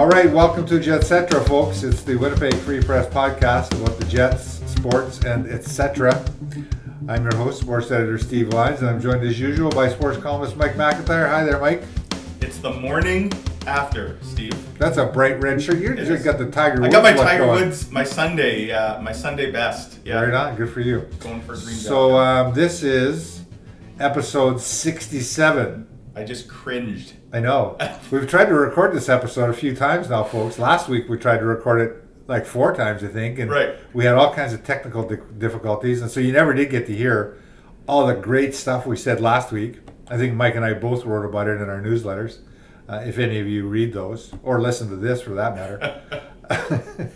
All right, welcome to Jetcetera, folks. It's the Winnipeg Free Press podcast about the Jets, sports, and etc. I'm your host, sports editor Steve Lyons, and I'm joined as usual by sports columnist Mike McIntyre. Hi there, Mike. It's the morning after, Steve. That's a bright red shirt. You just got the Tiger I got my Tiger going. Woods, my Sunday, uh, my Sunday best. Yeah, Right on, good for you. going for green. So um, this is episode 67. I just cringed. I know. We've tried to record this episode a few times now, folks. Last week we tried to record it like four times, I think, and Right. we had all kinds of technical di- difficulties, and so you never did get to hear all the great stuff we said last week. I think Mike and I both wrote about it in our newsletters. Uh, if any of you read those or listen to this, for that matter.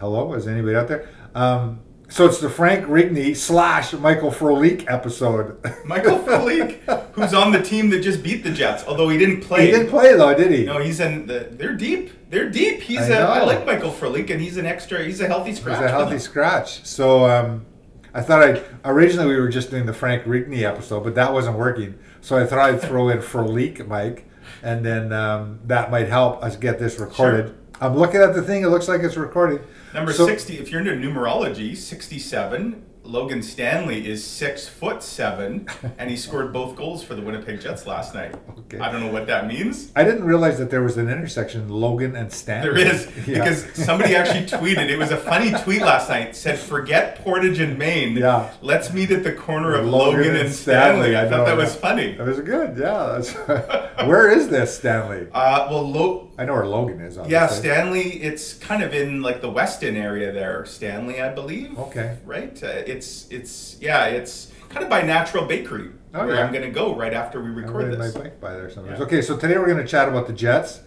Hello, is anybody out there? Um, so it's the Frank Rigney slash Michael Frolik episode. Michael Frolik, who's on the team that just beat the Jets, although he didn't play. he didn't play though, did he? No, he's in the. They're deep. They're deep. He's I a. I know. like Michael Frolik, and he's an extra. He's a healthy scratch. He's a healthy scratch. So um, I thought I originally we were just doing the Frank Rigney episode, but that wasn't working. So I thought I'd throw in Frolik, Mike, and then um, that might help us get this recorded. Sure. I'm looking at the thing; it looks like it's recorded. Number So- sixty. If you're into numerology, sixty-seven. Logan Stanley is six foot seven, and he scored both goals for the Winnipeg Jets last night. Okay. I don't know what that means. I didn't realize that there was an intersection, Logan and Stanley. There is Yeah. because somebody actually tweeted. It was a funny tweet last night. Said, "Forget Portage and Main. Yeah. Let's meet at the corner of Logan Logan, and Stanley." Stanley, I I know, thought that yeah. was funny. that was good. Yeah. Where is this Stanley? Uh, well, Lo- I know where Logan is. Obviously. yeah, Stanley. It's kind of in like the Weston area there. Stanley, I believe. Okay. Right. Uh, it's it's yeah. It's kind of by Natural Bakery Oh, where yeah. I'm going to go right after we record this. my bike by there sometimes. Yeah. Okay, so today we're going to chat about the Jets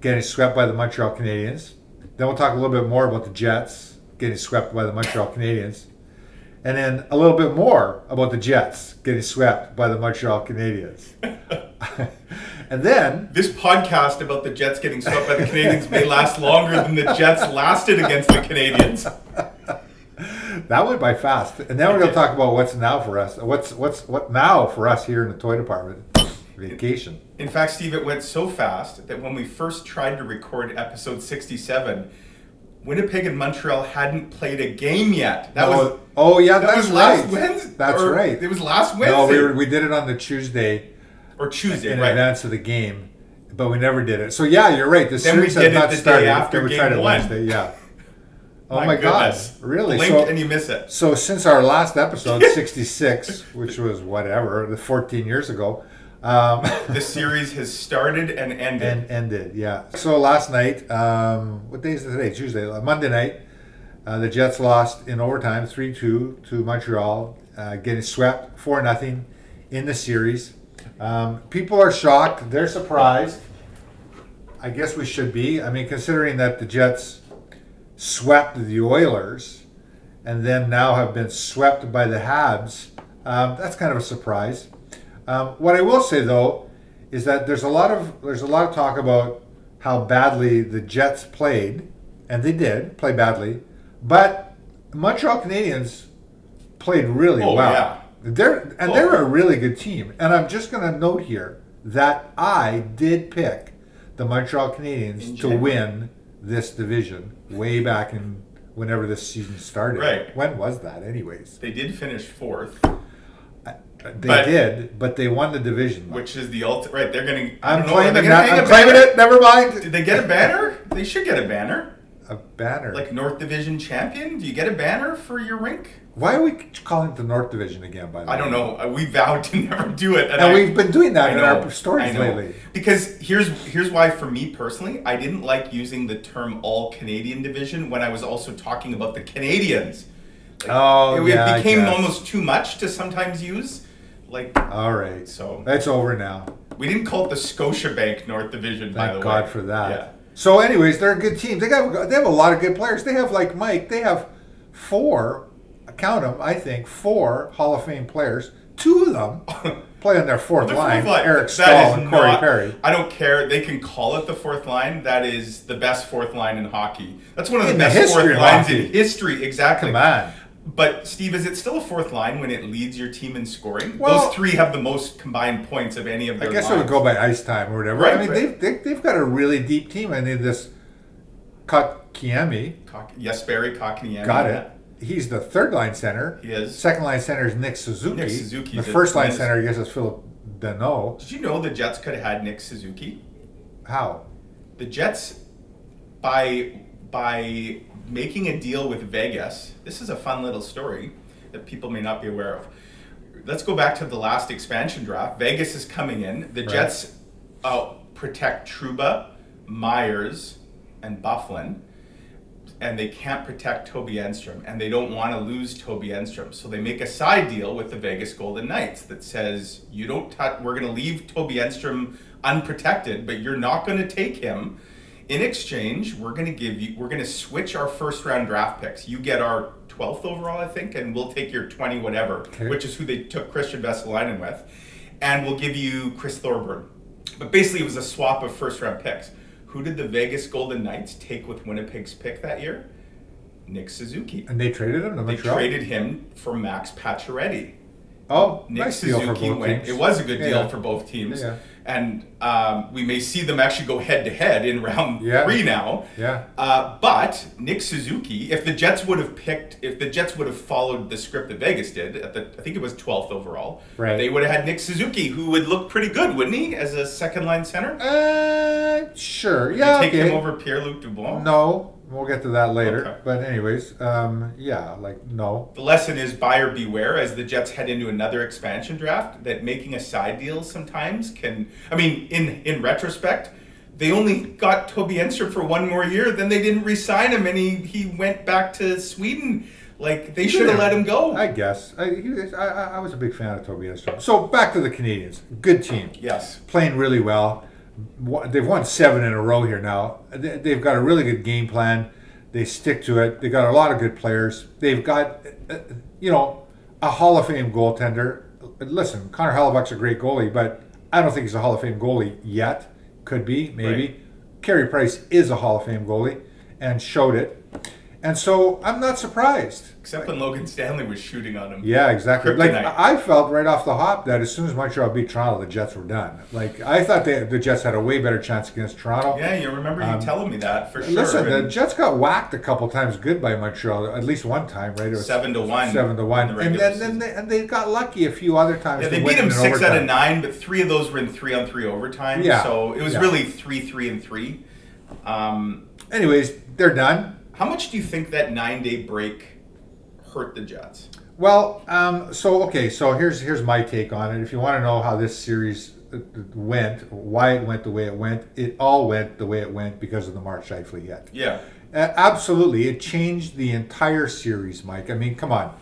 getting swept by the Montreal Canadiens. Then we'll talk a little bit more about the Jets getting swept by the Montreal Canadiens. And then a little bit more about the Jets getting swept by the Montreal Canadiens. and then, This podcast about the Jets getting swept by the Canadians may last longer than the Jets lasted against the Canadians. that went by fast. And then we're going to talk about what's now for us. What's what's what now for us here in the toy department? Vacation. In fact, Steve, it went so fast that when we first tried to record episode 67, Winnipeg and Montreal hadn't played a game yet. That was oh, yeah, that that's was last right. Wednesday. That's right. It was last Wednesday No, we, were, we did it on the Tuesday. Or Tuesday, in right? advance of the game, but we never did it. So yeah, you're right. The Then we series did has it not the day started. after we game tried it one. Wednesday. Yeah. Oh My goodness. God! Really? Blink So, and you miss it. so since our last episode, 66, which was whatever, the 14 years ago, um, The series has started and ended. and ended. Yeah. So last night, um, what day is it today? Tuesday, uh, Monday night. Uh, the Jets lost in overtime, three two to Montreal, uh, getting swept four nothing in the series. Um, people are shocked. They're surprised. I guess we should be. I mean, considering that the Jets swept the Oilers and then now have been swept by the Habs, um, that's kind of a surprise. Um, what I will say though is that there's a lot of there's a lot of talk about how badly the Jets played, and they did play badly, but Montreal Canadiens played really Oh, well. yeah. They're and Oh. they're a really good team. And I'm just going to note here that I did pick the Montreal Canadiens to win this division way back in whenever this season started. Right. When was that, anyways? they did finish fourth, They But- did, but they won the division. which is the ultimate. Right, they're going to. I'm Are claiming gonna I'm claiming banner? it. Never mind. Did they get a banner? they should get a banner. A banner. Like North Division champion? Do you get a banner for your rink? Why are we calling it the North Division again? By the way, I don't know. Uh, We vowed to never do it, And I- we've been doing that I in know, our stories lately. Because here's here's why for me personally, I didn't like using the term all Canadian division when I was also talking about the Canadians. Like, Oh, it, yeah, it became almost too much to sometimes use. Like All right, So- that's over now. we didn't call it the Scotiabank North Division. by Thank the God way. for that. Yeah. So, anyways, they're a good team. They got they have a lot of good players. They have like Mike. They have four. Count them. I think four Hall of Fame players. Two of them play on their fourth The line. line, Eric Staal and Corey not- Perry. I don't care. They can call it the fourth line. That is the best fourth line in hockey. That's one of the In best history fourth lines hockey. in history. Exactly. Come on. But Steve, is it still a fourth line when it leads your team in scoring? Well- Those three have the most combined points of any of their. I guess it lines. would go by ice time or whatever. Right, I mean, right. they've, they, they've got a really deep team. I mean, this Kotkaniemi. Kak- yes, Barry Kotkaniemi. Got it. He's the third line center. He is. Second line center is Nick Suzuki. Nick Suzuki's The first line center, I guess, is Phillip Danault. Did you know the Jets could have had Nick Suzuki? How? The Jets, by by making a deal with Vegas, this is a fun little story that people may not be aware of. Let's go back to the last expansion draft. Vegas is coming in. The Right. Jets uh, protect Trouba, Myers, and Byfuglien, and they can't protect Toby Enstrom, and they don't want to lose Toby Enstrom. So they make a side deal with the Vegas Golden Knights that says, "You don't touch. We're going to leave Toby Enstrom unprotected, but you're not going to take him." In exchange, we're going to give you. We're going to switch our first round draft picks. You get our 12th overall, I think, and we'll take your 20 whatever, Okay. which is who they took Kristian Vesalainen with, and we'll give you Chris Thorburn. But basically, it was a swap of first round picks. Who did the Vegas Golden Knights take with Winnipeg's pick that year? Nick Suzuki. And they traded him to They Montreal. traded him for Max Pacioretty. oh, Nick nice deal Suzuki for both went. teams. It was a good deal yeah. for both teams. Yeah. And um, we may see them actually go head to head in round Yeah. three now. Yeah. Uh, but Nick Suzuki, if the Jets would have picked, if the Jets would have followed the script that Vegas did, at the I think it was 12th overall, Right. they would have had Nick Suzuki, who would look pretty good, wouldn't he, as a second line center? Uh, sure. Would Yeah. you take okay. him over Pierre Luc Dubois? No, we'll get to that later. Okay. But anyways, um, yeah, like no. The lesson is buyer beware as the Jets head into another expansion draft. That making a side deal sometimes can. I mean, in in retrospect, they only got Toby Enstrom for one more year. Then they didn't re-sign him, and he he went back to Sweden. Like they should have let him go. I guess. I, he, I, I I was a big fan of Toby Enstrom. So back to the Canadians. Good team. yes. Playing really well. They've won seven in a row here now. They- They've got a really good game plan. They stick to it. They got a lot of good players. They've got, you know, a Hall of Fame goaltender. Listen, Connor Hellebuyck's a great goalie, but I don't think he's a Hall of Fame goalie yet. Could be, maybe. Right. Carey Price is a Hall of Fame goalie and showed it. And so I'm not surprised. Except when Logan Stanley was shooting on him. Yeah, exactly. Like I felt right off the hop that as soon as Montreal beat Toronto, the Jets were done. Like I thought they, the Jets had a way better chance against Toronto. Yeah, you remember you Um, telling me that for sure. Listen, the Jets got whacked a couple times good by Montreal, at least one time, right? It was seven to one. seven to one, and then, then they, and they got lucky a few other times. Yeah, they beat him in six out of nine, but three of those were in three on three overtime. Yeah, So it was yeah. really three, three, and three. Um, Anyways, they're done. How much do you think that nine day break hurt the Jets? Well, um, so okay, so here's here's my take on it. If you want to know how this series uh, went, why it went the way it went, it all went the way it went because of the Mark Scheifele hit. Yeah. Uh, absolutely, it changed the entire series, Mike. I mean, come on.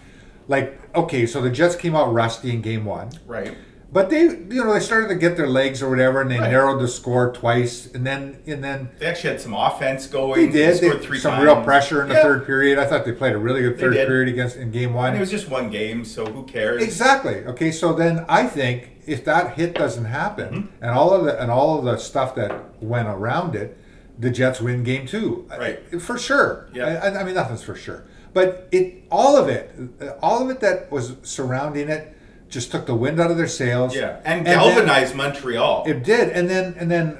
Like, okay, so the Jets came out rusty in Game One, Right. But they, you know, they started to get their legs or whatever, and they Right. narrowed the score twice, and then and then They actually had some offense going. they did. They, scored three some times. real pressure in the Yeah. third period. I thought they played a really good third period against in Game One. And it was just one game, so who cares? Exactly. Okay, so then I think if that hit doesn't happen, Mm-hmm. and all of the and all of the stuff that went around it, the Jets win Game Two, Right. I- for sure. Yeah. I, I mean, nothing's for sure, but it all of it, all of it that was surrounding it, just took the wind out of their sails. Yeah. And then galvanized Montreal. it did, and then and then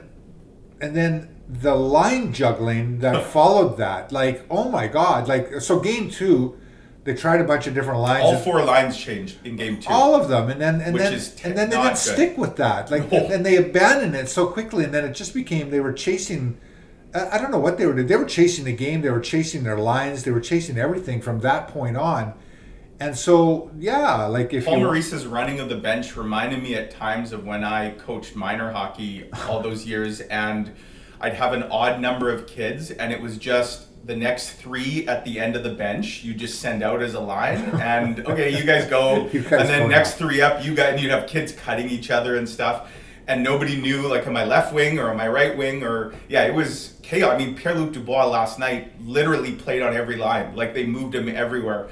and then the line juggling that followed that, like oh my god, like so Game Two. They tried a bunch of different lines. All and- four lines changed in game two. all of them, and then and Which then t- and then they didn't good. stick with that. Like, No. and they abandoned it so quickly, and then it just became they were chasing. I I don't know what they were doing. They were chasing the game. They were chasing their lines. They were chasing everything from that point on. And so, yeah, like if Paul you Maurice's running of the bench reminded me at times of when I coached minor hockey all those years, and I'd have an odd number of kids, and it was just the next three at the end of the bench you just send out as a line, and okay, you guys go, You guys and then next now. three up, you guys, and you'd have kids cutting each other and stuff. And nobody knew, like, am I left wing or am I right wing? Or, yeah, it was chaos. I mean, Pierre Luc Dubois last night literally played on every line. Like, they moved him everywhere.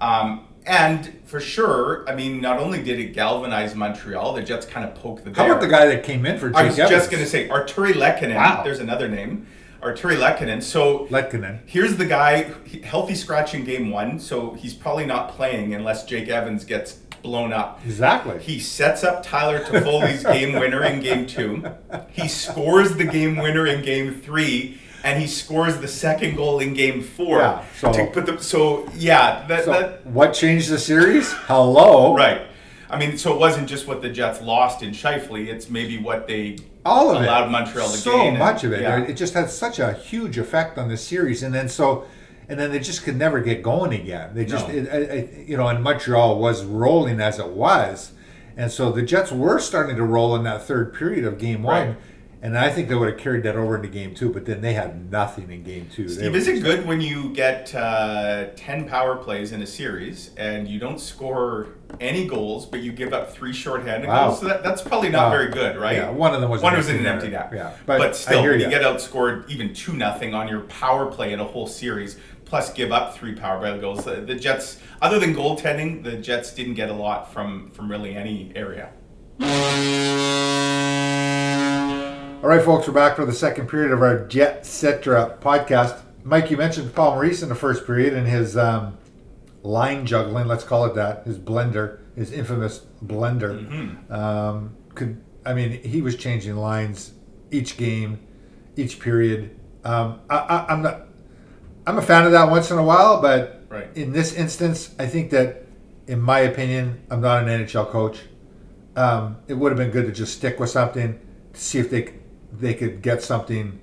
Um, and for sure, I mean, not only did it galvanize Montreal, the Jets kind of poked the bear. how about the guy that came in for Jake I was Evans? just going to say, Artturi Lehkonen. Wow. There's another name. Artturi Lehkonen. So Lehkonen. here's the guy, healthy scratch in game one, so he's probably not playing unless Jake Evans gets blown up. Exactly. He sets up Tyler Toffoli's game winner in game two. He scores the game winner in game three. And he scores the second goal in game four. Yeah, so- to put the so yeah that, So that what changed the series? Hello. right. I mean, so it wasn't just what the Jets lost in Scheifele; it's maybe what they all of allowed it. Montreal to so gain. and- much of it. yeah. It just had such a huge effect on the series, and then so, and then they just could never get going again. They just, No. it, it, it- you know, and Montreal was rolling as it was, and so the Jets were starting to roll in that third period of Game One. Right. And I think they would have carried that over into game two, but then they had nothing in game two. Steve, is it good when you get uh, 10 power plays in a series and you don't score any goals, but you give up three shorthanded Wow. goals? So that, that's probably not Wow. very good, right? Yeah, one of them was One was in an empty net. Yeah, but, but still, when you get outscored even 2 nothing on your power play in a whole series, plus give up three power play goals, the, the Jets, other than goaltending, the Jets didn't get a lot from, from really any area. All right, folks, we're back for the second period of our Jetcetera podcast. Mike, you mentioned Paul Maurice in the first period and his um, line juggling, let's call it that, his blender, his infamous blender. Um, could I mean, he was changing lines each game, each period. Um, I, I, I'm not. I'm a fan of that once in a while, but Right. in this instance, I think that, in my opinion, I'm not an NHL coach. Um, it would have been good to just stick with something to see if they they could get something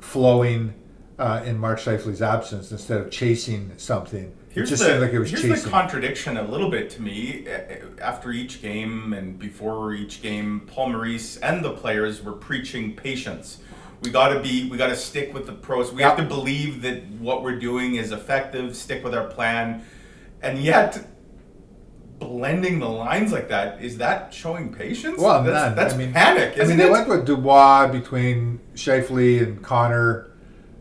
flowing uh, in Mark Scheifele's absence instead of chasing something. Here's it just the, seemed like it was here's chasing. the contradiction a little bit to me. Uh, After each game and before each game, Paul Maurice and the players were preaching patience. We got to be, we got to stick with the pros. We have to believe that what we're doing is effective. Stick with our plan, and yet blending the lines like that is that showing patience? Well, that's, none. that's I mean, panic. I mean, they it? went with Dubois between Scheifele and Connor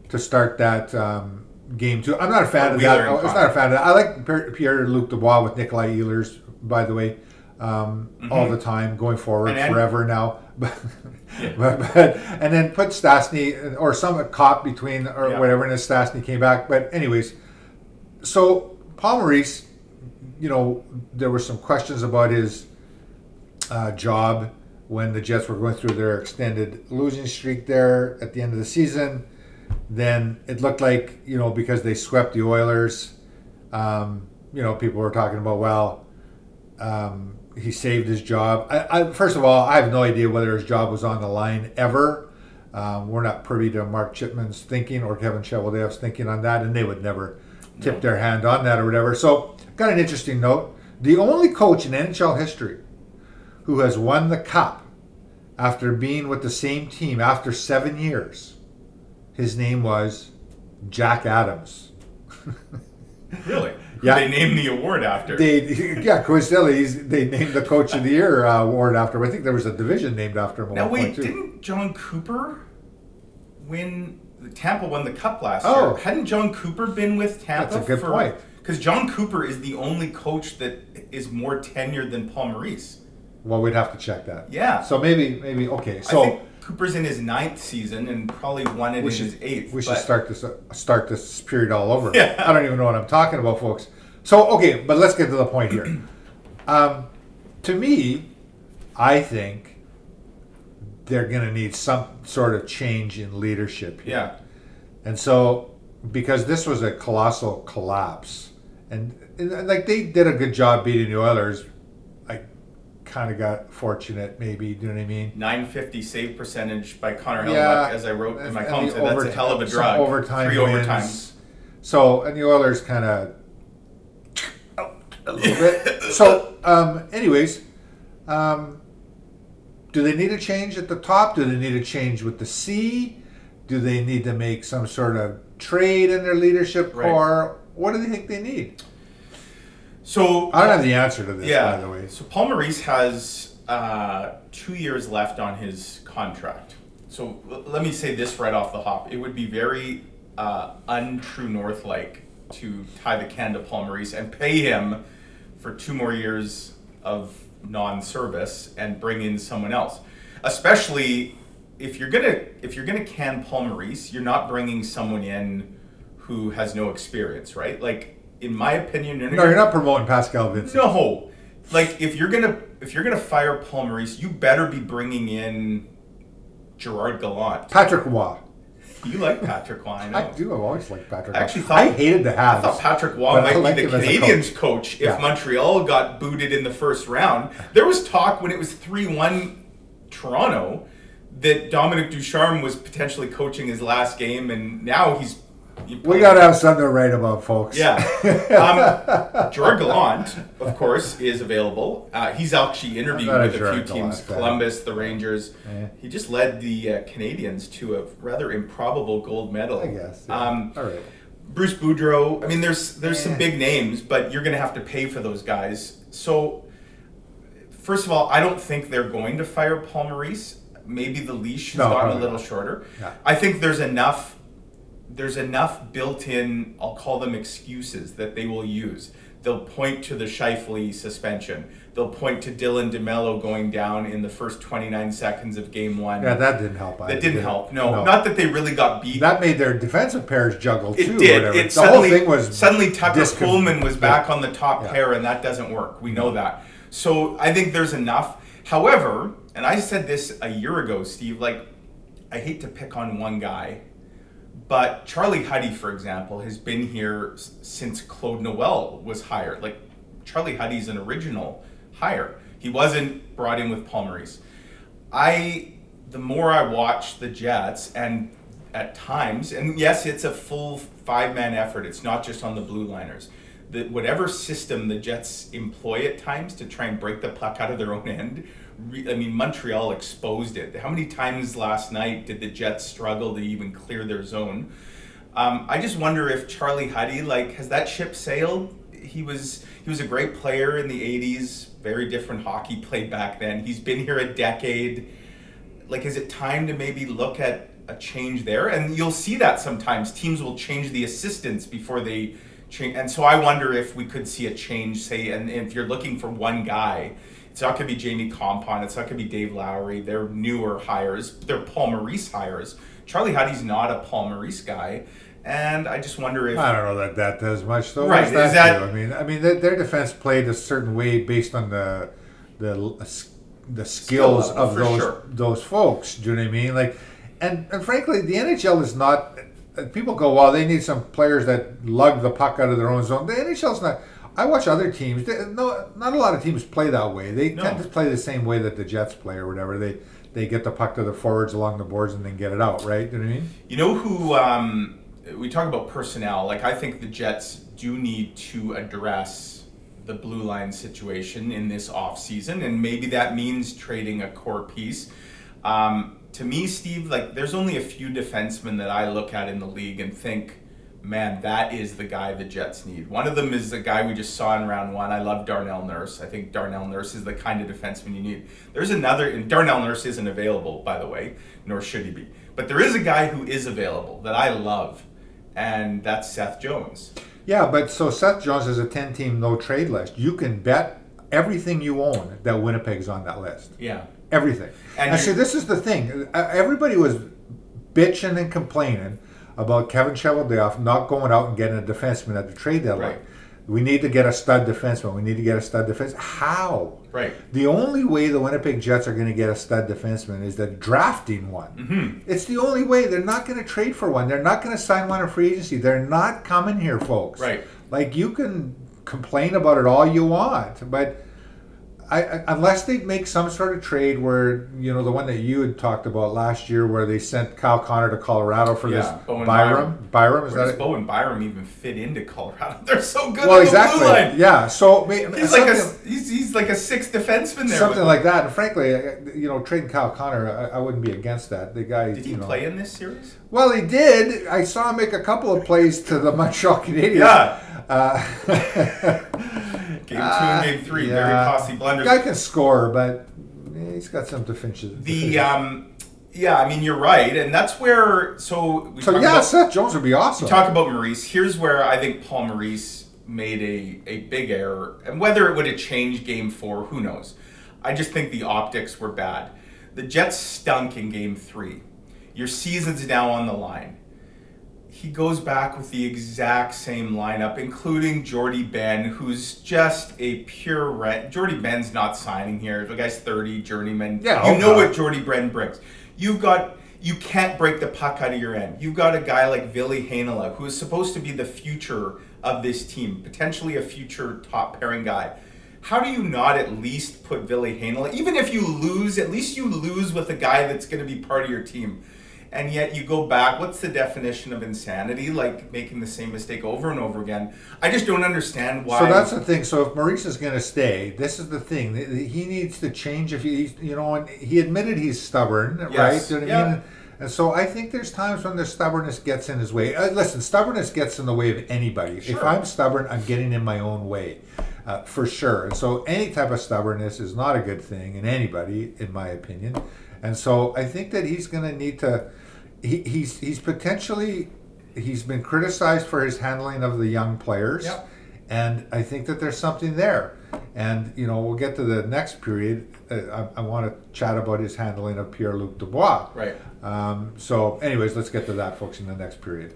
to start that um, game too. I'm not a fan Oh, of Wheeler that. and I not a fan of that. I like Pierre Luc Dubois with Nikolai Ehlers, by the way, um, all the time going forward Mm-hmm. And- and- forever now. But, but, but and then put Stastny or some cop between or Yeah. whatever, and then Stastny came back. But anyways, so Paul Maurice, you know, there were some questions about his uh, job when the Jets were going through their extended losing streak there at the end of the season. Then it looked like, you know, because they swept the Oilers, um, you know, people were talking about, well, um, he saved his job. I, I, first of all, I have no idea whether his job was on the line ever. Um, we're not privy to Mark Chipman's thinking or Kevin Cheveldayoff's thinking on that, and they would never tip their hand on that or whatever. So, got an interesting note. The only coach in NHL history who has won the cup after being with the same team after seven years, his name was Jack Adams. really. Yeah. They named the award after. They, yeah, coincidentally, he's, they named the Coach of the Year uh, award after him. I think there was a division named after him. Now wait, didn't Jon Cooper win? Tampa won the cup last Oh. year. Hadn't Jon Cooper been with Tampa? That's a good point. Because Jon Cooper is the only coach that is more tenured than Paul Maurice. Well, we'd have to check that. Yeah. So maybe, maybe okay. I So think Cooper's in his ninth season and probably won it in should his eighth. we should start this uh, start this period all over. Yeah. I don't even know what I'm talking about, folks. So okay, but let's get to the point here. Um, to me, I think they're going to need some sort of change in leadership here. Yeah. And so, because this was a colossal collapse, and, and like they did a good job beating the Oilers, I kind of got fortunate, maybe. Do you know what I mean? 950 save percentage by Connor Yeah. Hellebuyck, as I wrote in my column. said, That's a hell of a drug. Overtime Three wins. overtimes. So, and the Oilers kind of a little bit. So, um, anyways, um, do they need a change at the top? Do they need a change with the C? Do they need to make some sort of trade in their leadership Right. core? What do they think they need? So I don't have the answer to this, yeah. by the way. So Paul Maurice has uh, two years left on his contract. So l- let me say this right off the hop: it would be very uh, untrue North like to tie the can to Paul Maurice and pay him for two more years of non-service and bring in someone else, especially if you're gonna if you're gonna can Paul Maurice, you're not bringing someone in who has no experience, right? Like in my opinion, you're No, you're not promoting Pascal Vincent. no, like if you're gonna if you're gonna fire Paul Maurice, you better be bringing in Gerard Gallant. Patrick Roy. You like Patrick Roy, I know. I do. I've always liked Patrick. I actually Roy. thought- I hated the I thought Patrick Roy might liked be the him as a Canadians coach, if Yeah. Montreal got booted in the first round. There was talk when it was 3 1 Toronto that Dominic Ducharme was potentially coaching his last game, and now he's. We got to have something to write about, folks. Yeah. Um, Gerard Gallant, of course, is available. Uh, he's actually interviewed I'm a with a few teams Gallant. Columbus, the Rangers. Yeah. He just led the uh, Canadians to a rather improbable gold medal. I guess. yeah. Um, All right. Bruce Boudreau. I mean, there's there's some big names, but you're going to have to pay for those guys. So, first of all, I don't think they're going to fire Paul Maurice. Maybe the leash has No, gotten a little not. shorter. Yeah. I think there's enough. There's enough built-in. I'll call them excuses that they will use. They'll point to the Scheifele suspension. They'll point to Dylan DeMelo going down in the first 29 seconds of Game One. Yeah, that didn't help. either, that didn't did help. No, not that they really got beat. That made their defensive pairs juggle It too. did. Whatever. It the suddenly, whole thing was suddenly Tucker discon- Poolman was back on the top Yeah. pair, and that doesn't work. We know that. So I think there's enough. However, and I said this a year ago, Steve. Like, I hate to pick on one guy, but Charlie Huddy, for example, has been here since Claude Noel was hired. Like, Charlie Huddy's an original hire. He wasn't brought in with Paul Maurice. I the more I watch the Jets and at times, and yes, it's a full five man effort. It's not just on the blue liners. The, whatever system the Jets employ at times to try and break the puck out of their own end, re, I mean, Montreal exposed it. How many times last night did the Jets struggle to even clear their zone? Um, I just wonder if Charlie Huddy, like, has that ship sailed? He was he was a great player in the '80s. Very different hockey played back then. He's been here a decade. Like, is it time to maybe look at a change there? And you'll see that sometimes teams will change the assistants before they change. And so I wonder if we could see a change. Say, and if you're looking for one guy, it's not going to be Jamie Kompon. It's not going to be Dave Lowry. They're newer hires. They're Paul Maurice hires. Charlie Huddy's not a Paul Maurice guy. And I just wonder if I don't know that that does much though. Right, that is that- I mean, I mean, their, defense played a certain way based on the the the skills level, of those sure. those folks. Do you know what I mean? Like, and and frankly, the NHL is not. uh, People go, well, they need some players that lug the puck out of their own zone. The NHL's not. I watch other teams. They, no, not a lot of teams play that way. They No. tend to play the same way that the Jets play or whatever. They they get the puck to the forwards along the boards and then get it out. Right? Do you know what I mean? You know who um, we talk about personnel. Like I think the Jets do need to address the blue line situation in this offseason, and maybe that means trading a core piece. Um, to me, Steve, like there's only a few defensemen that I look at in the league and think, man, that is the guy the Jets need. One of them is the guy we just saw in round one. I love Darnell Nurse. I think Darnell Nurse is the kind of defenseman you need. There's another, and Darnell Nurse isn't available, by the way, nor should he be. But there is a guy who is available that I love, and that's Seth Jones. Yeah, but so Seth Jones is a 10 team no trade list. You can bet everything you own that Winnipeg's on that list. Yeah. Everything. And And, see, this is the thing. Uh, Everybody was bitching and complaining about Kevin Cheveldayoff not going out and getting a defenseman at the trade deadline. Right. We need to get a stud defenseman. We need to get a stud defense. How? Right. The only way the Winnipeg Jets are going to get a stud defenseman is that drafting one. Mm-hmm. It's the only way. They're not going to trade for one. They're not going to sign one in free agency. They're not coming here, folks. Right. Like you can complain about it all you want, but I, unless they make some sort of trade where you know the one that you had talked about last year, where they sent Kyle Connor to Colorado for Yeah, this Bowen Byram. Byram, is Where does that it? Bowen Byram even fit into Colorado? They're so good Well, exactly. blue line. Yeah. So He's like a he's, he's like a sixth defenseman there. something like that. And frankly, you know, trading Kyle Connor, I, I wouldn't be against that. The guy, Did he know, play in this series? Well, he did. I saw him make a couple of plays to the Montreal Canadiens. Yeah. Uh, Game two Ah, and game three, yeah. very costly blunders. guy can score, but eh, he's got some deficiencies. The um, yeah, I mean you're right, and that's where so we so yeah, about Seth Jones would be awesome. we talk about Maurice. Here's where I think Paul Maurice made a a big error, and whether it would have changed Game Four, who knows? I just think the optics were bad. The Jets stunk in Game Three. Your season's now on the line. He goes back with the exact same lineup, including Jordie Benn, who's just a pure rent. Jordie Benn's not signing here. The guy's 30, journeyman. Yeah, you know God. what Jordie Benn brings. You've got you can't break the puck out of your end. You've got a guy like Ville Heinola, who is supposed to be the future of this team, potentially a future top pairing guy. How do you not at least put Ville Heinola, even if you lose, at least you lose with a guy that's going to be part of your team and yet you go back what's the definition of insanity like making the same mistake over and over again i just don't understand why so that's the thing so if maurice is going to stay this is the thing he needs to change if he you know and he admitted he's stubborn yes. right you know what yeah. i mean and so I think there's times when the stubbornness gets in his way. Uh, listen, stubbornness gets in the way of anybody. Sure. If I'm stubborn, I'm getting in my own way, uh, for sure. And so any type of stubbornness is not a good thing in anybody, in my opinion. And so I think that he's going to need to he, he's he's potentially he's been criticized for his handling of the young players. Yep. And I think that there's something there. And, you know, we'll get to the next period. Uh, I, I want to chat about his handling of Pierre Luc Dubois. Right. Um, so, anyways, let's get to that, folks, in the next period.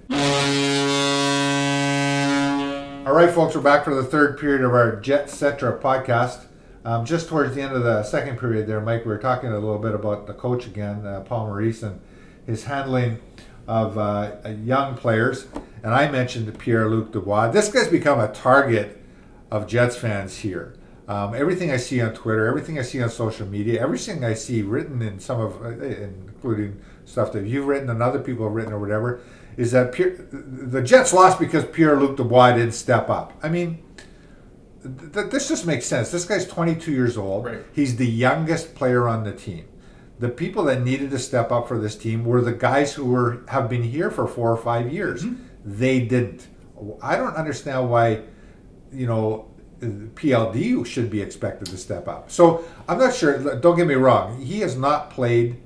All right, folks, we're back for the third period of our Jetcetera podcast. Um, just towards the end of the second period there, Mike, we were talking a little bit about the coach again, uh, Paul Maurice, and his handling of uh, young players. And I mentioned Pierre Luc Dubois. This guy's become a target of Jets fans here. Um, everything I see on Twitter, everything I see on social media, everything I see written in some of, uh, including stuff that you've written and other people have written or whatever, is that Pierre, the Jets lost because Pierre Luc Dubois didn't step up. I mean, th- this just makes sense. This guy's 22 years old. Right. He's the youngest player on the team the people that needed to step up for this team were the guys who were have been here for four or five years. Mm-hmm. They didn't. I don't understand why, you know, PLD should be expected to step up. So I'm not sure. Don't get me wrong. He has not played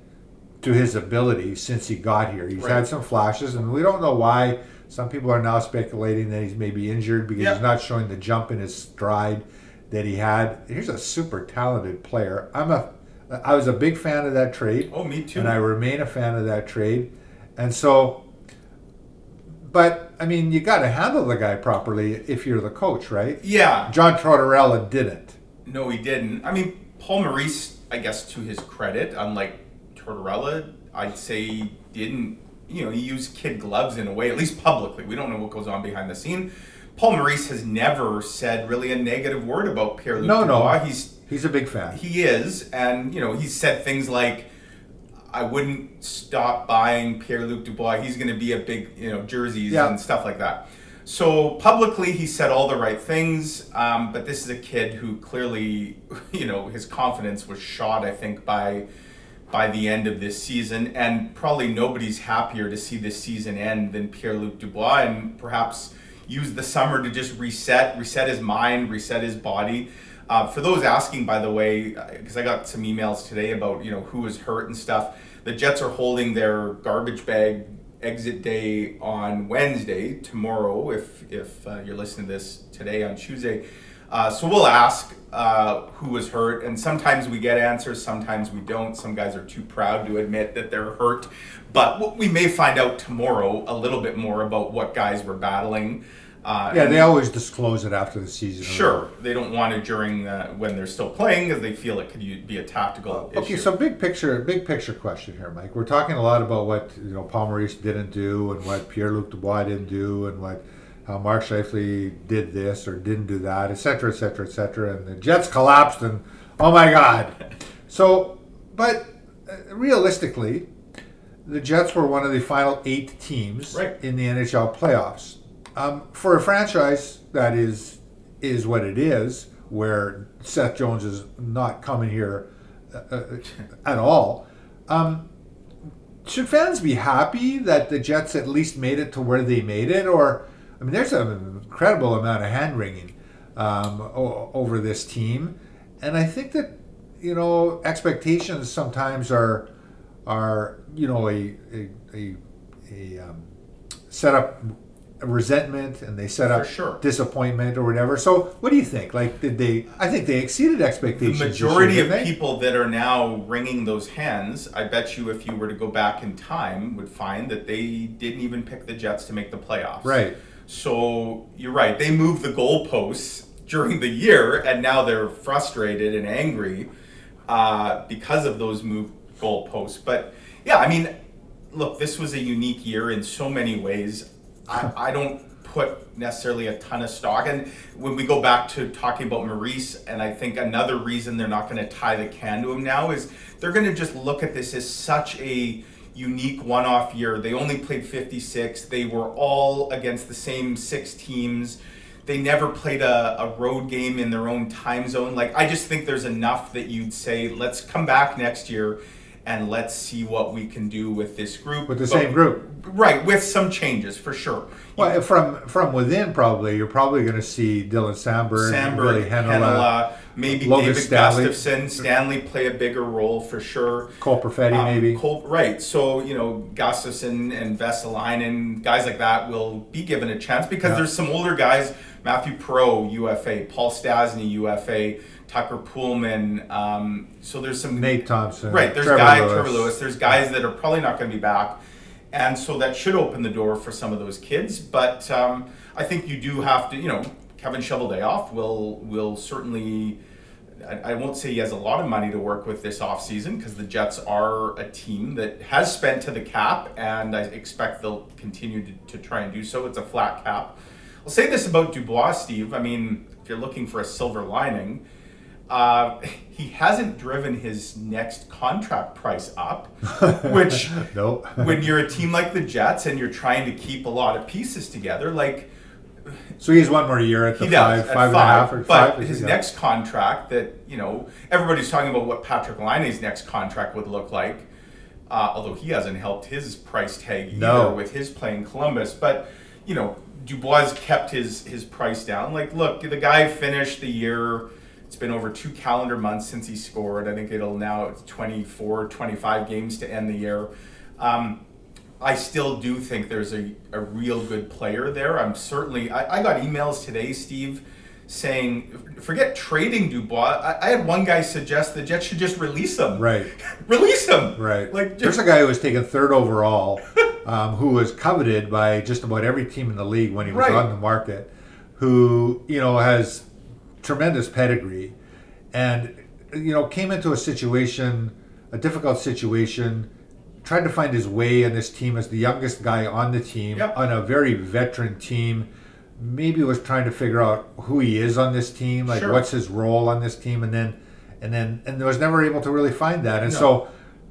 to his ability since he got here. He's right. had some flashes, and we don't know why. Some people are now speculating that he's maybe injured because he's not showing the jump in his stride that he had. He's a super talented player. I'm a I was a big fan of that trade. Oh, me too. And I remain a fan of that trade. And so, but I mean, you got to handle the guy properly if you're the coach, right? Yeah. John Tortorella didn't. No, he didn't. I mean, Paul Maurice, I guess to his credit, unlike Tortorella, I'd say he didn't. You know, he used kid gloves in a way, at least publicly. We don't know what goes on behind the scene. Paul Maurice has never said really a negative word about Pierre Luc No, Dubois. no. He's He's a big fan. He is, and you know, he's said things like, "I wouldn't stop buying Pierre Luc Dubois. He's going to be a big, you know, jerseys yeah. and stuff like that." So publicly, he said all the right things, um, but this is a kid who clearly, you know, his confidence was shot. I think by by the end of this season, and probably nobody's happier to see this season end than Pierre Luc Dubois, and perhaps use the summer to just reset, reset his mind, reset his body. Uh, for those asking, by the way, because I got some emails today about you know who was hurt and stuff. The Jets are holding their garbage bag exit day on Wednesday tomorrow. If if uh, you're listening to this today on Tuesday, uh, so we'll ask uh, who was hurt, and sometimes we get answers, sometimes we don't. Some guys are too proud to admit that they're hurt, but we may find out tomorrow a little bit more about what guys were battling. Uh, yeah, they always disclose it after the season. Sure, they don't want it during uh, when they're still playing because they feel it could be a tactical. okay, so big picture, big picture question here, Mike. We're talking a lot about what you know Paul Maurice didn't do and what Pierre Luc Dubois didn't do and what how Mark Scheifele did this or didn't do that, etc., etc., etc. And the Jets collapsed, and oh my God! So, but uh, realistically, the Jets were one of the final eight teams right. in the NHL playoffs um, for a franchise that is is what it is, where Seth Jones is not coming here uh, uh, at all. Um, should fans be happy that the Jets at least made it to where they made it? Or, I mean, there's an incredible amount of hand wringing um, o- over this team, and I think that you know expectations sometimes are are you know a a a, a um, set up resentment and they set up sure. disappointment or whatever. So, what do you think? Like, did they? I think they exceeded expectations. The majority year, of people that are now wringing those hands, I bet you, if you were to go back in time, would find that they didn't even pick the Jets to make the playoffs. Right. So you're right. They moved the goalposts during the year, and now they're frustrated and angry uh, because of those moved goalposts. But yeah, I mean look, this was a unique year in so many ways. I, I don't put necessarily a ton of stock. And when we go back to talking about Maurice, and I think another reason they're not going to tie the can to him now is they're going to just look at this as such a unique one off year. They only played 56, they were all against the same six teams. They never played a, a road game in their own time zone. Like, I just think there's enough that you'd say, let's come back next year and let's see what we can do with this group. With the But- same group. Right, with some changes for sure. Well, from from within, probably you're probably going to see Dylan Samberg, Heinola, Heinola, maybe Logan David Stanley. Gustafsson, Stanley play a bigger role for sure. Cole Perfetti, Um, maybe. Col- right. So, you know, Gustafsson and Vesalainen, guys like that will be given a chance because Yeah. there's some older guys, Mathieu Perreault, UFA, Paul Stastny, UFA, Tucker Poolman. Um, so there's some Nate Thompson, Right, there's Trevor guys, Lewis. Trevor Lewis, there's guys that are probably not going to be back. And so that should open the door for some of those kids. But um, I think you do have to, you know, Kevin Cheveldayoff will will certainly. I, I won't say he has a lot of money to work with this offseason because the Jets are a team that has spent to the cap, and I expect they'll continue to, to try and do so. It's a flat cap. I'll say this about Dubois, Steve. I mean, if you're looking for a silver lining, uh, he hasn't driven his next contract price up, which Nope. when you're a team like the Jets and you're trying to keep a lot of pieces together, like So he's one more year at the he five, does five and a or but five. his he? next contract that you know everybody's talking about what Patrik Laine's next contract would look like, uh, although he hasn't helped his price tag either No. with his playing Columbus. But you know Dubois kept his his price down. Like, look, the guy finished the year. It's been over two calendar months since he scored. I think it'll now it's 24, 25 games to end the year. Um, I still do think there's a, a real good player there. I'm certainly, I, I got emails today, Steve, saying, forget trading Dubois. I, I had one guy suggest the Jets should just release him. Right. release him. Right. Like, There's a guy who was taken third overall, um, who was coveted by just about every team in the league when he was Right. on the market, who you know has tremendous pedigree, and you know came into a situation, a difficult situation, tried to find his way in this team as the youngest guy on the team Yep. on a very veteran team. Maybe was trying to figure out who he is on this team, like Sure. what's his role on this team, and then and then and was never able to really find that, and No. so.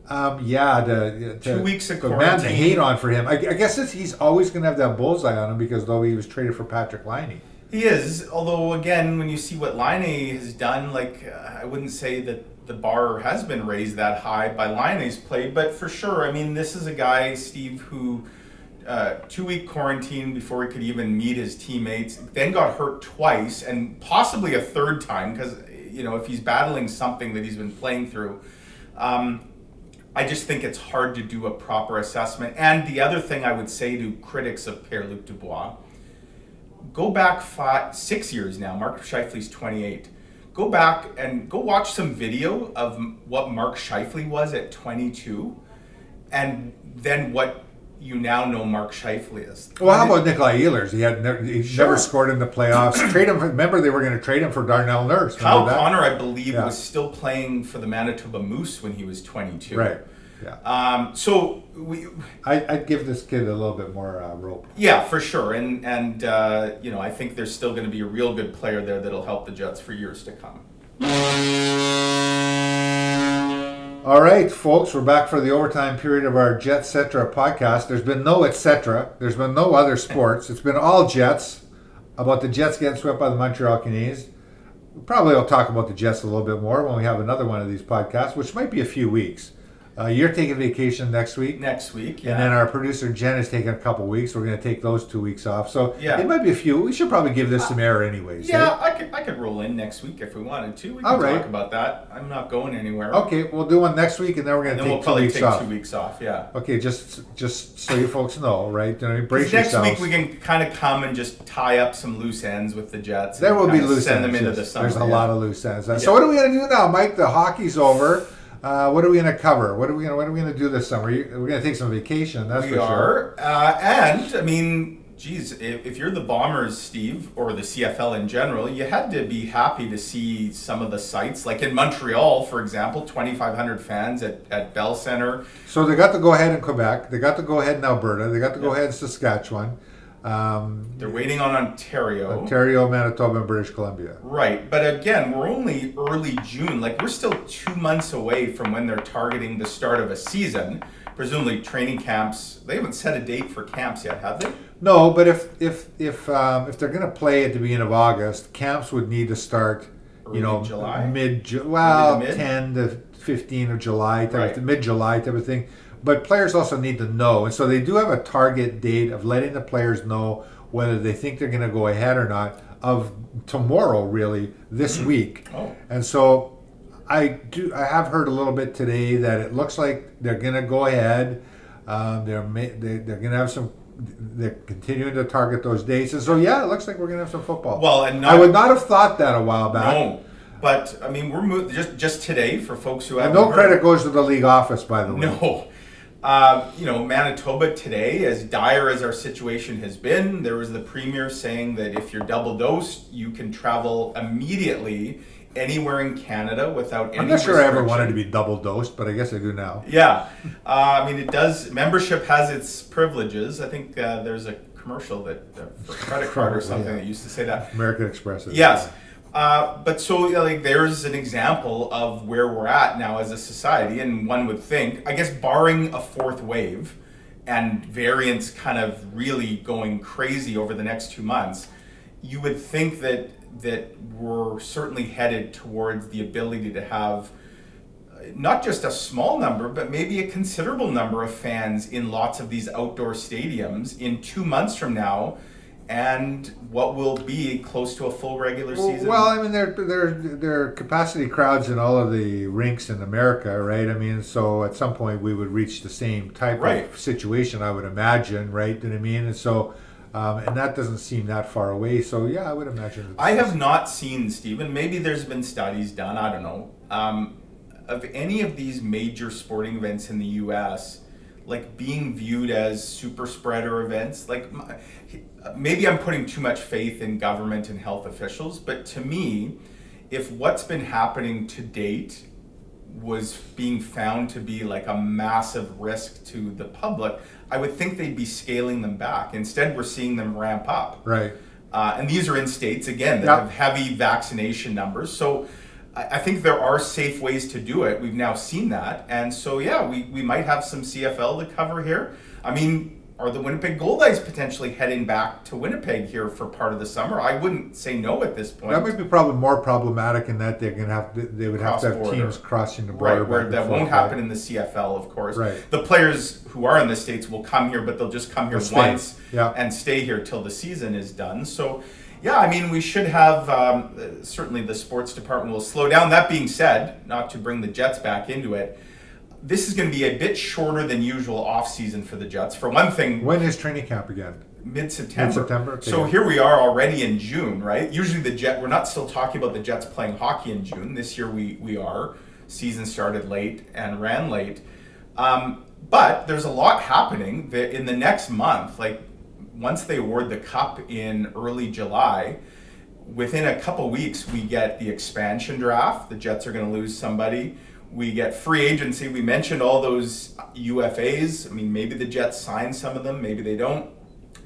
Um, yeah, the, the Two weeks of the man to hate on for him. I, I guess it's, he's always going to have that bullseye on him because though he was traded for Patrik Laine. He is. Although, again, when you see what Laine has done, like, uh, I wouldn't say that the bar has been raised that high by Laine's play, but for sure, I mean, this is a guy, Steve, who. Uh, two week quarantine before he could even meet his teammates, then got hurt twice and possibly a third time because, you know, if he's battling something that he's been playing through, um, I just think it's hard to do a proper assessment. And the other thing I would say to critics of Pierre Luc Dubois go back five, six years now. Mark Scheifele's 28. Go back and go watch some video of what Mark Scheifele was at 22 and then what you now know Mark Scheifele is. Well, how about Nikolai Ehlers? He had never, he Sure. never scored in the playoffs. trade him. For, remember, they were going to trade him for Darnell Nurse. Kyle that? Connor, I believe, Yeah. was still playing for the Manitoba Moose when he was 22. Right. Yeah. Um, so we, I, I'd give this kid a little bit more uh, rope. Yeah, for sure, and and uh, you know I think there's still going to be a real good player there that'll help the Jets for years to come. All right, folks, we're back for the overtime period of our Jetcetera podcast. There's been no etc. There's been no other sports. It's been all Jets. About the Jets getting swept by the Montreal Canadiens. Probably I'll talk about the Jets a little bit more when we have another one of these podcasts, which might be a few weeks. Uh, you're taking vacation next week. Next week, yeah. And then our producer Jen is taking a couple weeks. We're going to take those two weeks off. So Yeah. it might be a few. We should probably give this some air, anyways. eh? yeah, I could I could roll in next week if we wanted to. We can All right. talk about that. I'm not going anywhere. Okay, we'll do one next week, and then we're going And to then take we'll two probably weeks take off. two weeks off. Yeah. Okay, just just so you folks know, right? You know, brace Next yourselves. week we can kind of come and just tie up some loose ends with the Jets. there will be kinda loose send ends. them into yes. the summer. There's a lot of loose ends. Uh. So what are we going to do now, Mike? The hockey's over. Uh, what are we going to cover? What are we going? to What are we going to do this summer? We're going to take some vacation. That's We for sure. are, uh, and I mean, geez, if, if you're the Bombers, Steve, or the CFL in general, you had to be happy to see some of the sites, like in Montreal, for example, 2,500 fans at, at Bell Center. So they got to go ahead in Quebec. They got to go ahead in Alberta. They got to go ahead in Saskatchewan. Um, They're waiting on Ontario. Ontario, Manitoba, and British Columbia. Right, but again, we're only early June. Like we're still two months away from when they're targeting the start of a season. Presumably, training camps. They haven't set a date for camps yet, have they? No, but if if if um, if they're going to play at the beginning of August, camps would need to start. Early you know, July? mid well, mid? ten to fifteen of July, type Right. of, mid July type of thing. But players also need to know, and so they do have a target date of letting the players know whether they think they're going to go ahead or not of tomorrow, really this week. Oh. And so I do. I have heard a little bit today that it looks like they're going to go ahead. Um, they're ma- they, they're going to have some. They're continuing to target those dates, and so yeah, it looks like we're going to have some football. Well, and not, I would not have thought that a while back. No, but I mean, we're mo- just just today for folks who have no credit goes to the league office, by the way. No. Uh, you know, Manitoba today, as dire as our situation has been, there was the premier saying that if you're double dosed, you can travel immediately anywhere in Canada without any I'm not sure I ever wanted to be double dosed, but I guess I do now. Yeah, uh, I mean, it does. Membership has its privileges. I think uh, there's a commercial that uh, for credit card or something yeah. that used to say that. American Express. Yes. Uh, but so like there's an example of where we're at now as a society, and one would think, I guess, barring a fourth wave and variants kind of really going crazy over the next two months, you would think that that we're certainly headed towards the ability to have uh, not just a small number, but maybe a considerable number of fans in lots of these outdoor stadiums in two months from now, and what will be close to a full regular season. Well, I mean, there there there are capacity crowds in all of the rinks in America, right? I mean, so at some point we would reach the same type Right. of situation, I would imagine, right? Do you know what I mean? And so, um, and that doesn't seem that far away. So yeah, I would imagine. I have not seen Stephen. Maybe there's been studies done. I don't know. Um, of any of these major sporting events in the U.S., like being viewed as super spreader events, like maybe I'm putting too much faith in government and health officials, but to me, if what's been happening to date was being found to be like a massive risk to the public, I would think they'd be scaling them back. Instead, we're seeing them ramp up. right. Uh, and these are in states again that Yep. have heavy vaccination numbers. So I, I think there are safe ways to do it. We've now seen that, and so yeah, we, we might have some CFL to cover here. I mean, are the Winnipeg Goldeyes potentially heading back to Winnipeg here for part of the summer? I wouldn't say no at this point. That might be probably more problematic in that they're gonna have to, they would have to have Cross-border. teams crossing the border. Right, where that won't happen in the CFL, of course. Right. The players who are in the states will come here, but they'll just come here once Yeah. and stay here till the season is done. So, yeah, I mean, we should have um, certainly the sports department will slow down. That being said, not to bring the Jets back into it, this is going to be a bit shorter than usual off season for the Jets. For one thing, When is training camp again? mid September. Okay. So here we are already in June, right? Usually the Jet, we're not still talking about the Jets playing hockey in June. This year we we are. Season started late and ran late, um, but there's a lot happening that in the next month. Like once they award the cup in early July. Within a couple weeks, we get the expansion draft. The Jets are going to lose somebody. We get free agency. We mentioned all those UFAs. I mean, maybe the Jets sign some of them, maybe they don't.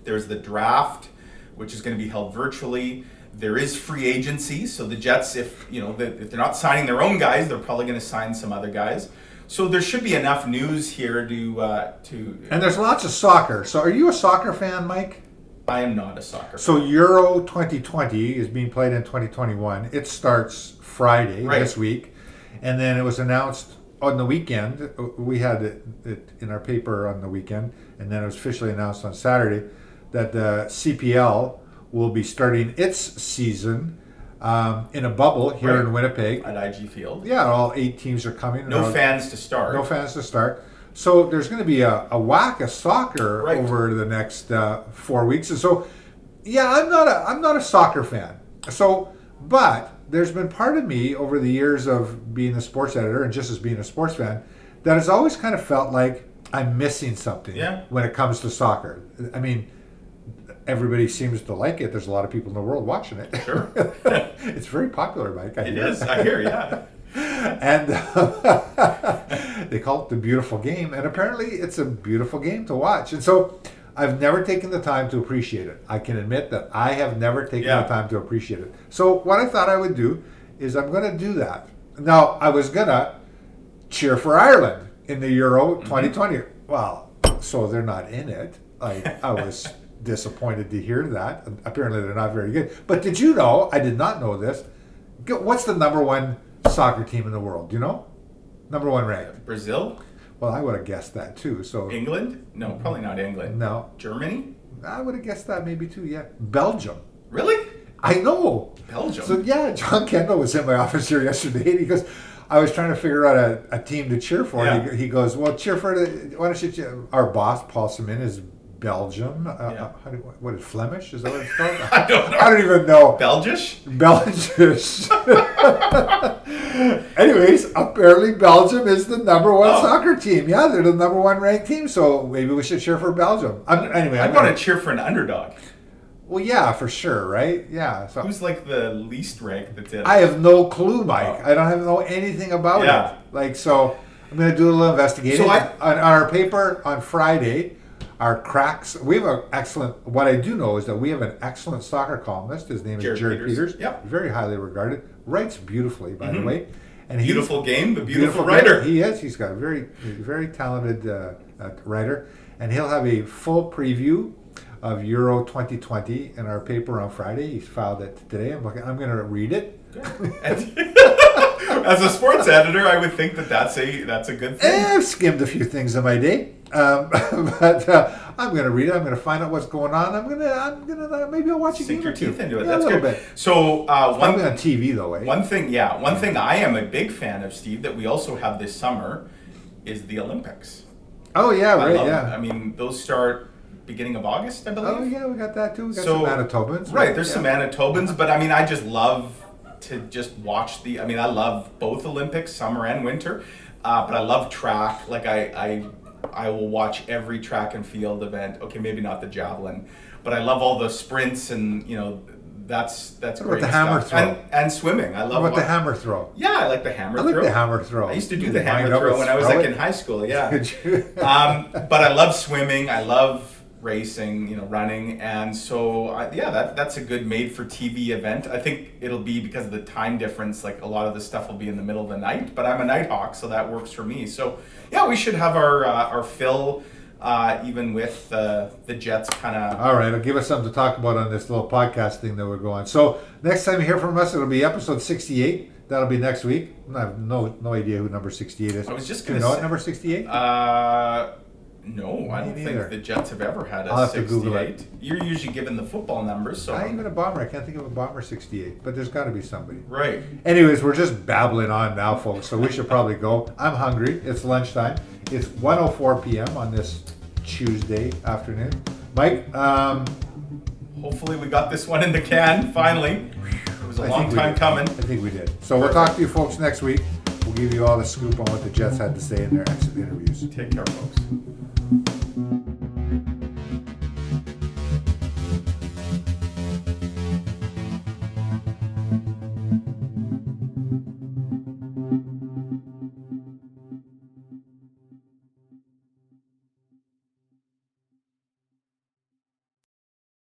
There's the draft, which is going to be held virtually. There is free agency, so the Jets, if you know, the- if they're not signing their own guys, they're probably going to sign some other guys. So there should be enough news here to uh, to. And there's lots of soccer. So are you a soccer fan, Mike? I am not a soccer. So Euro 2020 is being played in 2021. It starts Friday Right. this week, and then it was announced on the weekend. We had it, it in our paper on the weekend, and then it was officially announced on Saturday that the CPL will be starting its season um, in a bubble here Right. in Winnipeg. at IG Field. Yeah, all eight teams are coming. No All- fans to start. no fans to start. So there's going to be a, a whack of soccer Right. over the next uh, four weeks, and so yeah, I'm not a I'm not a soccer fan. So, but there's been part of me over the years of being a sports editor and just as being a sports fan that has always kind of felt like I'm missing something Yeah. when it comes to soccer. I mean, everybody seems to like it. There's a lot of people in the world watching it. Sure. it's very popular, Mike. I It hear. is. I hear. Yeah. and they call it the beautiful game and apparently it's a beautiful game to watch and so i've never taken the time to appreciate it i can admit that i have never taken Yeah. the time to appreciate it so what i thought i would do is i'm going to do that now i was going to cheer for ireland in the euro 2020 well so they're not in it like i was disappointed to hear that apparently they're not very good but did you know i did not know this What's the number one soccer team in the world? Do you know? Number one ranked. Brazil, Well, I would have guessed that too. So England. No, probably not England. no, Germany. I would have guessed that maybe too. Yeah, Belgium. Really? I know. Belgium. So yeah, John Kendall was in my office here yesterday, and he goes, "I was trying to figure out a, a team to cheer for." Yeah. he, he goes, "Well, cheer for the why don't you?" Cheer? Our boss, Paul Samyn, is Belgium. Uh, Yeah. uh, how do, what is Flemish? Is that what it's called? I don't know. I don't even know. Belgish. Belgish. Anyways, apparently Belgium is the number one Oh. soccer team. Yeah, they're the number one ranked team. So maybe we should cheer for Belgium. I'm, anyway, I'm want gonna, to cheer for an underdog. well, yeah, for sure, right? Yeah. So Who's like the least ranked that's in? I have no clue, Mike. Oh. I don't have know anything about Yeah. it. Like so, I'm gonna do a little investigating So I- on, on our paper on Friday. Our cracks. We have an excellent. What I do know is that we have an excellent soccer columnist. His name Jerrad is Jerrad Peters. Peters. Yep. Very highly regarded. Writes beautifully, by the Mhm. way. And beautiful game, the beautiful, guy. writer. He is. He's got a very, very talented uh, uh, writer, and he'll have a full preview of Euro 2020 in our paper on Friday. He's filed it today. I'm looking. I'm going to read it. As a sports editor, I would think that that's a that's a good Eh, thing. I've skimmed a few things in my day, um, but uh, I'm going to read it. I'm going to find out what's going on. I'm going to. I'm going to. Uh, maybe I'll watch a Sink game your or two. teeth into it. Yeah, that's a little good. bit. So uh, one Probably on TV though, eh? one thing, yeah, one thing I am a big fan of, Steve, that we also have this summer, is the Olympics. Oh yeah, I right. love Yeah. I mean, those start beginning of August, I believe. Oh yeah, we got that too. We got So- some Manitobans. Right, there's some yeah. Manitobans, but I mean, I just love to just watch the. I mean, I love both Olympics, summer and winter, uh, but I love track. Like I, I, I will watch every track and field event. Okay, maybe not the javelin, but I love all the sprints and you know that's that's What about great the hammer stuff. throw? and, and swimming. I love about the hammer throw? Yeah, I like the hammer I like throw. the hammer throw. I used to do You the hammer throw when I was like it? in high school. Yeah um, but I love swimming. I love racing, you know, running, and so I, yeah, that that's a good made-for-TV event. I think it'll be because of the time difference. Like a lot of the stuff will be in the middle of the night, but I'm a night hawk, so that works for me. So yeah, we should have our uh, our fill, uh, even with uh, the Jets kind of. All right, it'll give us something to talk about on this little podcast thing that we're going. So next time you hear from us, it'll be episode sixty-eight. That'll be next week. I have no no idea who number sixty-eight is. I was just Do you gonna know say- what number sixty-eight? Uh, no, I don't neither. think the Jets have ever had a I'll have to Google it. 68. You're usually given the football numbers, so Not even a bomber. I can't think of a bomber sixty-eight, but there's got to be somebody. right. Anyways, we're just babbling on now, folks. So we should probably go. I'm hungry. It's lunchtime. It's 1:04 p.m. on this Tuesday afternoon. Mike, um, Hopefully, we got this one in the can finally. It was a I long think we time did. coming. I think we did. So we'll talk to you folks next week. We'll give you all the scoop on what the Jets had to say in their exit interviews. Take care, folks. Bye.